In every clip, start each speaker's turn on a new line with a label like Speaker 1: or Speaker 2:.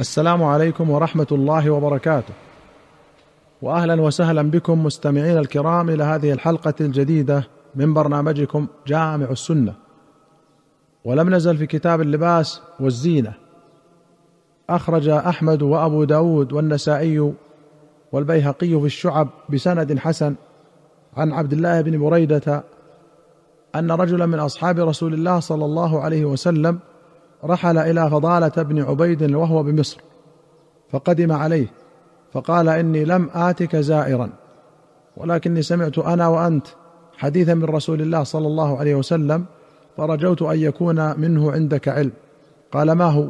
Speaker 1: السلام عليكم ورحمة الله وبركاته. واهلا وسهلا بكم مستمعين الكرام إلى هذه الحلقة الجديدة من برنامجكم جامع السنة. ولم نزل في كتاب اللباس والزينة. أخرج أحمد وأبو داود والنسائي والبيهقي في الشعب بسند حسن عن عبد الله بن بريدة أن رجلا من أصحاب رسول الله صلى الله عليه وسلم رحل إلى فضالة بن عبيد وهو بمصر فقدم عليه فقال إني لم آتك زائرا ولكني سمعت أنا وأنت حديثا من رسول الله صلى الله عليه وسلم فرجوت أن يكون منه عندك علم. قال ما هو؟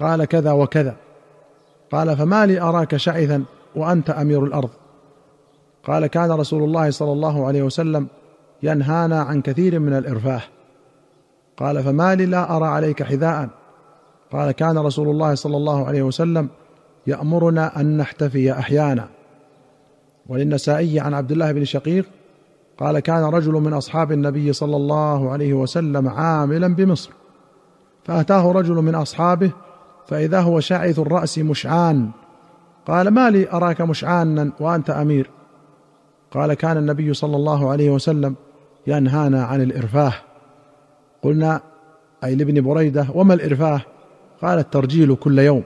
Speaker 1: قال كذا وكذا. قال فما لي أراك شعثا وأنت أمير الأرض. قال كان رسول الله صلى الله عليه وسلم ينهانا عن كثير من الإرفاه. قال فما لي لا أرى عليك حذاء. قال كان رسول الله صلى الله عليه وسلم يأمرنا أن نحتفي أحيانا. وللنسائي عن عبد الله بن شقيق قال كان رجل من أصحاب النبي صلى الله عليه وسلم عاملا بمصر. فأتاه رجل من أصحابه فإذا هو شاعث الرأس مشعان. قال ما لي أراك مشعانا وأنت أمير. قال كان النبي صلى الله عليه وسلم ينهانا عن الإرفاه. قلنا أي لابن بريدة وما الإرفاه؟ قال الترجيل كل يوم.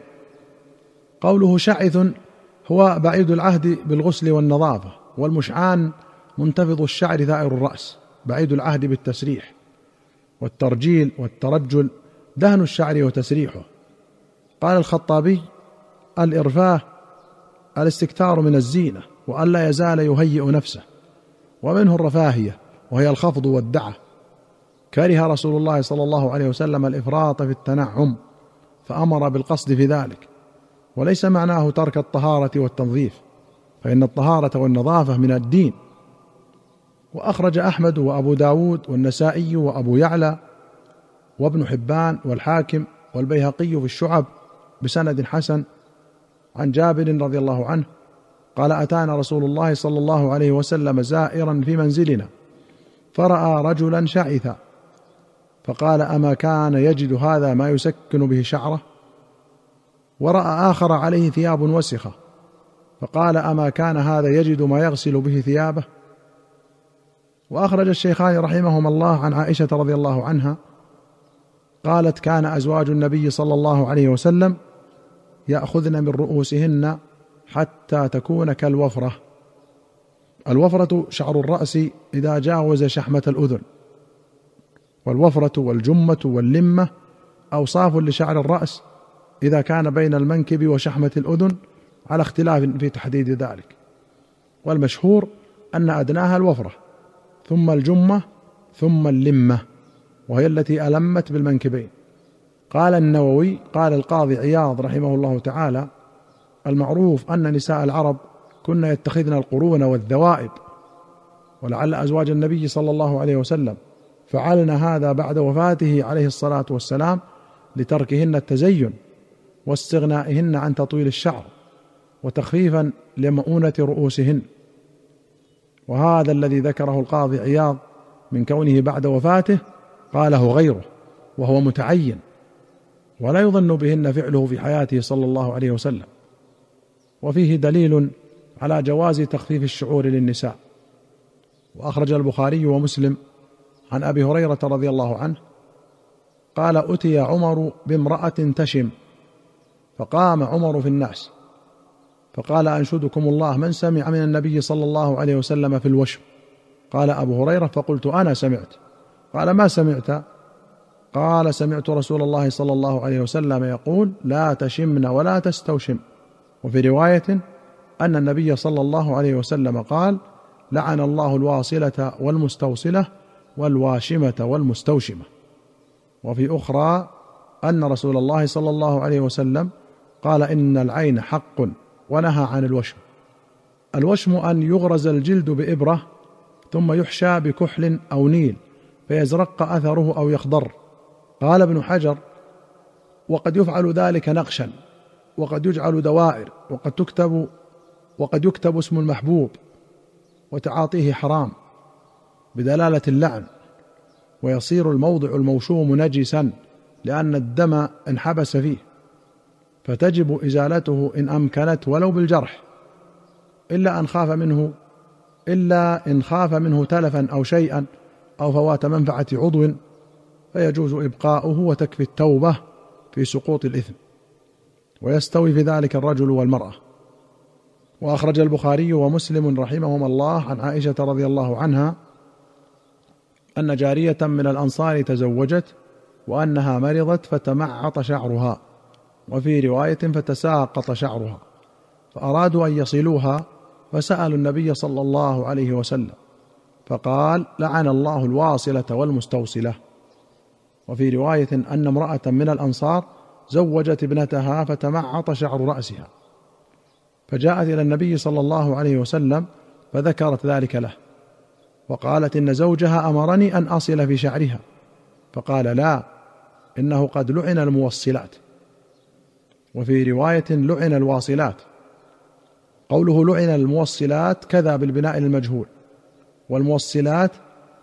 Speaker 1: قوله شعث هو بعيد العهد بالغسل والنظافة والمشعان منتفض الشعر ثائر الرأس بعيد العهد بالتسريح. والترجيل والترجل دهن الشعر وتسريحه. قال الخطابي الإرفاه الاستكثار من الزينة وألا يزال يهيئ نفسه. ومنه الرفاهية وهي الخفض والدعة. كره رسول الله صلى الله عليه وسلم الإفراط في التنعم فأمر بالقصد في ذلك وليس معناه ترك الطهارة والتنظيف فإن الطهارة والنظافة من الدين. وأخرج أحمد وأبو داود والنسائي وأبو يعلى وابن حبان والحاكم والبيهقي في الشعب بسند حسن عن جابر رضي الله عنه قال أتانا رسول الله صلى الله عليه وسلم زائرا في منزلنا فرأى رجلا شعثا فقال أما كان يجد هذا ما يسكن به شعره؟ ورأى آخر عليه ثياب وسخة. فقال أما كان هذا يجد ما يغسل به ثيابه؟ وأخرج الشيخان رحمهما الله عن عائشة رضي الله عنها قالت كان أزواج النبي صلى الله عليه وسلم يأخذن من رؤوسهن حتى تكون كالوفرة. الوفرة شعر الرأس إذا جاوز شحمة الأذن. والوفرة والجمة واللمة أوصاف لشعر الرأس إذا كان بين المنكب وشحمة الأذن على اختلاف في تحديد ذلك. والمشهور أن أدناها الوفرة ثم الجمة ثم اللمة وهي التي ألمت بالمنكبين. قال النووي قال القاضي عياض رحمه الله تعالى المعروف أن نساء العرب كن يتخذن القرون والذوائب ولعل أزواج النبي صلى الله عليه وسلم فعلن هذا بعد وفاته عليه الصلاة والسلام لتركهن التزين واستغنائهن عن تطويل الشعر وتخفيفا لمؤونة رؤوسهن. وهذا الذي ذكره القاضي عياض من كونه بعد وفاته قاله غيره وهو متعين ولا يظن بهن فعله في حياته صلى الله عليه وسلم. وفيه دليل على جواز تخفيف الشعور للنساء. وأخرج البخاري ومسلم عن أبي هريرة رضي الله عنه قال أتي عمر بامرأة تشم. فقام عمر في الناس فقال أنشدكم الله من سمع من النبي صلى الله عليه وسلم في الوشم؟ قال أبو هريرة فقلت أنا سمعت. قال ما سمعت؟ قال سمعت رسول الله صلى الله عليه وسلم يقول لا تشمن ولا تستوشم. وفي رواية أن النبي صلى الله عليه وسلم قال لعن الله الواصلة والمستوصلة والواشمة والمستوشمة. وفي أخرى أن رسول الله صلى الله عليه وسلم قال إن العين حق ونهى عن الوشم. الوشم أن يغرز الجلد بإبرة ثم يحشى بكحل أو نيل فيزرق أثره أو يخضر. قال ابن حجر وقد يفعل ذلك نقشا وقد يجعل دوائر وقد تكتب وقد يكتب اسم المحبوب وتعاطيه حرام. بدلالة اللعن ويصير الموضع الموشوم نجسا لأن الدم انحبس فيه. فتجب إزالته إن أمكنت ولو بالجرح إلا أن خاف منه إلا إن خاف منه تلفا أو شيئا أو فوات منفعة عضو فيجوز إبقاؤه وتكفي التوبة في سقوط الإثم. ويستوي في ذلك الرجل والمرأة. وأخرج البخاري ومسلم رحمهما الله عن عائشة رضي الله عنها أن جارية من الأنصار تزوجت وأنها مرضت فتمعط شعرها وفي رواية فتساقط شعرها فأرادوا أن يصلوها فسألوا النبي صلى الله عليه وسلم فقال لعن الله الواصلة والمستوصلة وفي رواية أن امرأة من الأنصار زوجت ابنتها فتمعط شعر رأسها فجاءت إلى النبي صلى الله عليه وسلم فذكرت ذلك له. وقالت إن زوجها أمرني أن أصل في شعرها. فقال لا إنه قد لعن الموصلات. وفي رواية لعن الواصلات. قوله لعن الموصلات كذا بالبناء للمجهول والموصلات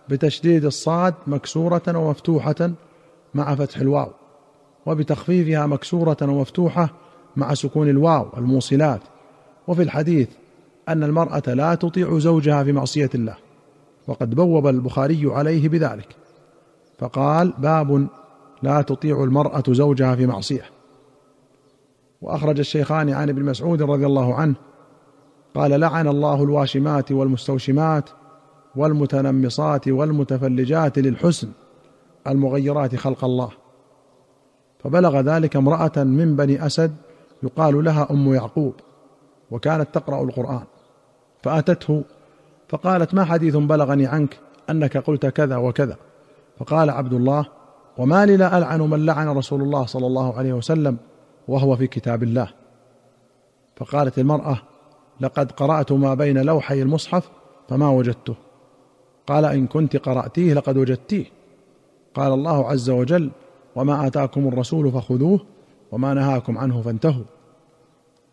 Speaker 1: بتشديد الصاد مكسورة ومفتوحة مع فتح الواو وبتخفيفها مكسورة ومفتوحة مع سكون الواو الموصلات. وفي الحديث أن المرأة لا تطيع زوجها في معصية الله. وقد بوب البخاري عليه بذلك. فقال باب لا تطيع المرأة زوجها في معصية. وأخرج الشيخان عن ابن مسعود رضي الله عنه قال لعن الله الواشمات والمستوشمات والمتنمصات والمتفلجات للحسن المغيرات خلق الله. فبلغ ذلك امرأة من بني أسد يقال لها أم يعقوب وكانت تقرأ القرآن. فأتته فقالت ما حديث بلغني عنك أنك قلت كذا وكذا؟ فقال عبد الله وما لي لا ألعن من لعن رسول الله صلى الله عليه وسلم وهو في كتاب الله. فقالت المرأة لقد قرأت ما بين لوحي المصحف فما وجدته. قال إن كنت قرأتيه لقد وجدتيه. قال الله عز وجل وما آتاكم الرسول فخذوه وما نهاكم عنه فانتهوا.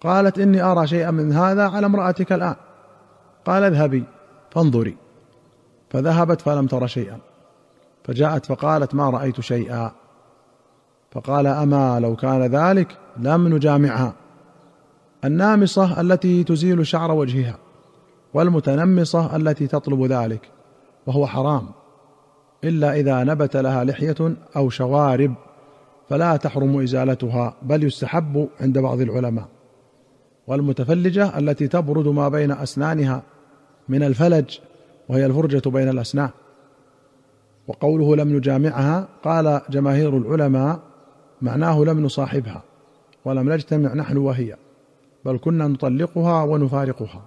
Speaker 1: قالت إني أرى شيئا من هذا على امرأتك الآن. قال اذهبي. فانظري. فذهبت فلم تر شيئا. فجاءت فقالت ما رأيت شيئا. فقال أما لو كان ذلك لم نجامعها. النامصة التي تزيل شعر وجهها والمتنمصة التي تطلب ذلك وهو حرام. إلا إذا نبت لها لحية أو شوارب فلا تحرم إزالتها بل يستحب عند بعض العلماء. والمتفلجة التي تبرد ما بين أسنانها من الفلج وهي الفرجة بين الاسنان وقوله لم نجامعها قال جماهير العلماء معناه لم نصاحبها ولم نجتمع نحن وهي بل كنا نطلقها ونفارقها.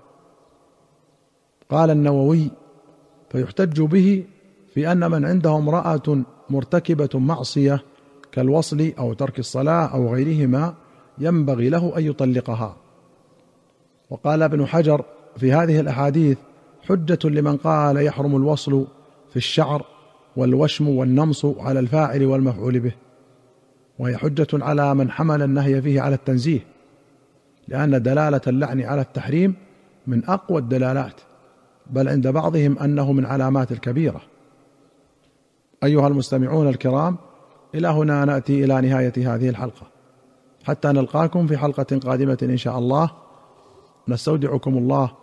Speaker 1: قال النووي فيحتج به في أن من عنده امرأة مرتكبة معصية كالوصل أو ترك الصلاة أو غيرهما ينبغي له أن يطلقها. وقال ابن حجر في هذه الأحاديث حجة لمن قال يحرم الوصل في الشعر والوشم والنمص على الفاعل والمفعول به. وهي حجة على من حمل النهي فيه على التنزيه لأن دلالة اللعن على التحريم من أقوى الدلالات بل عند بعضهم أنه من علامات الكبيرة. أيها المستمعون الكرام إلى هنا نأتي إلى نهاية هذه الحلقة. حتى نلقاكم في حلقة قادمة إن شاء الله. نستودعكم الله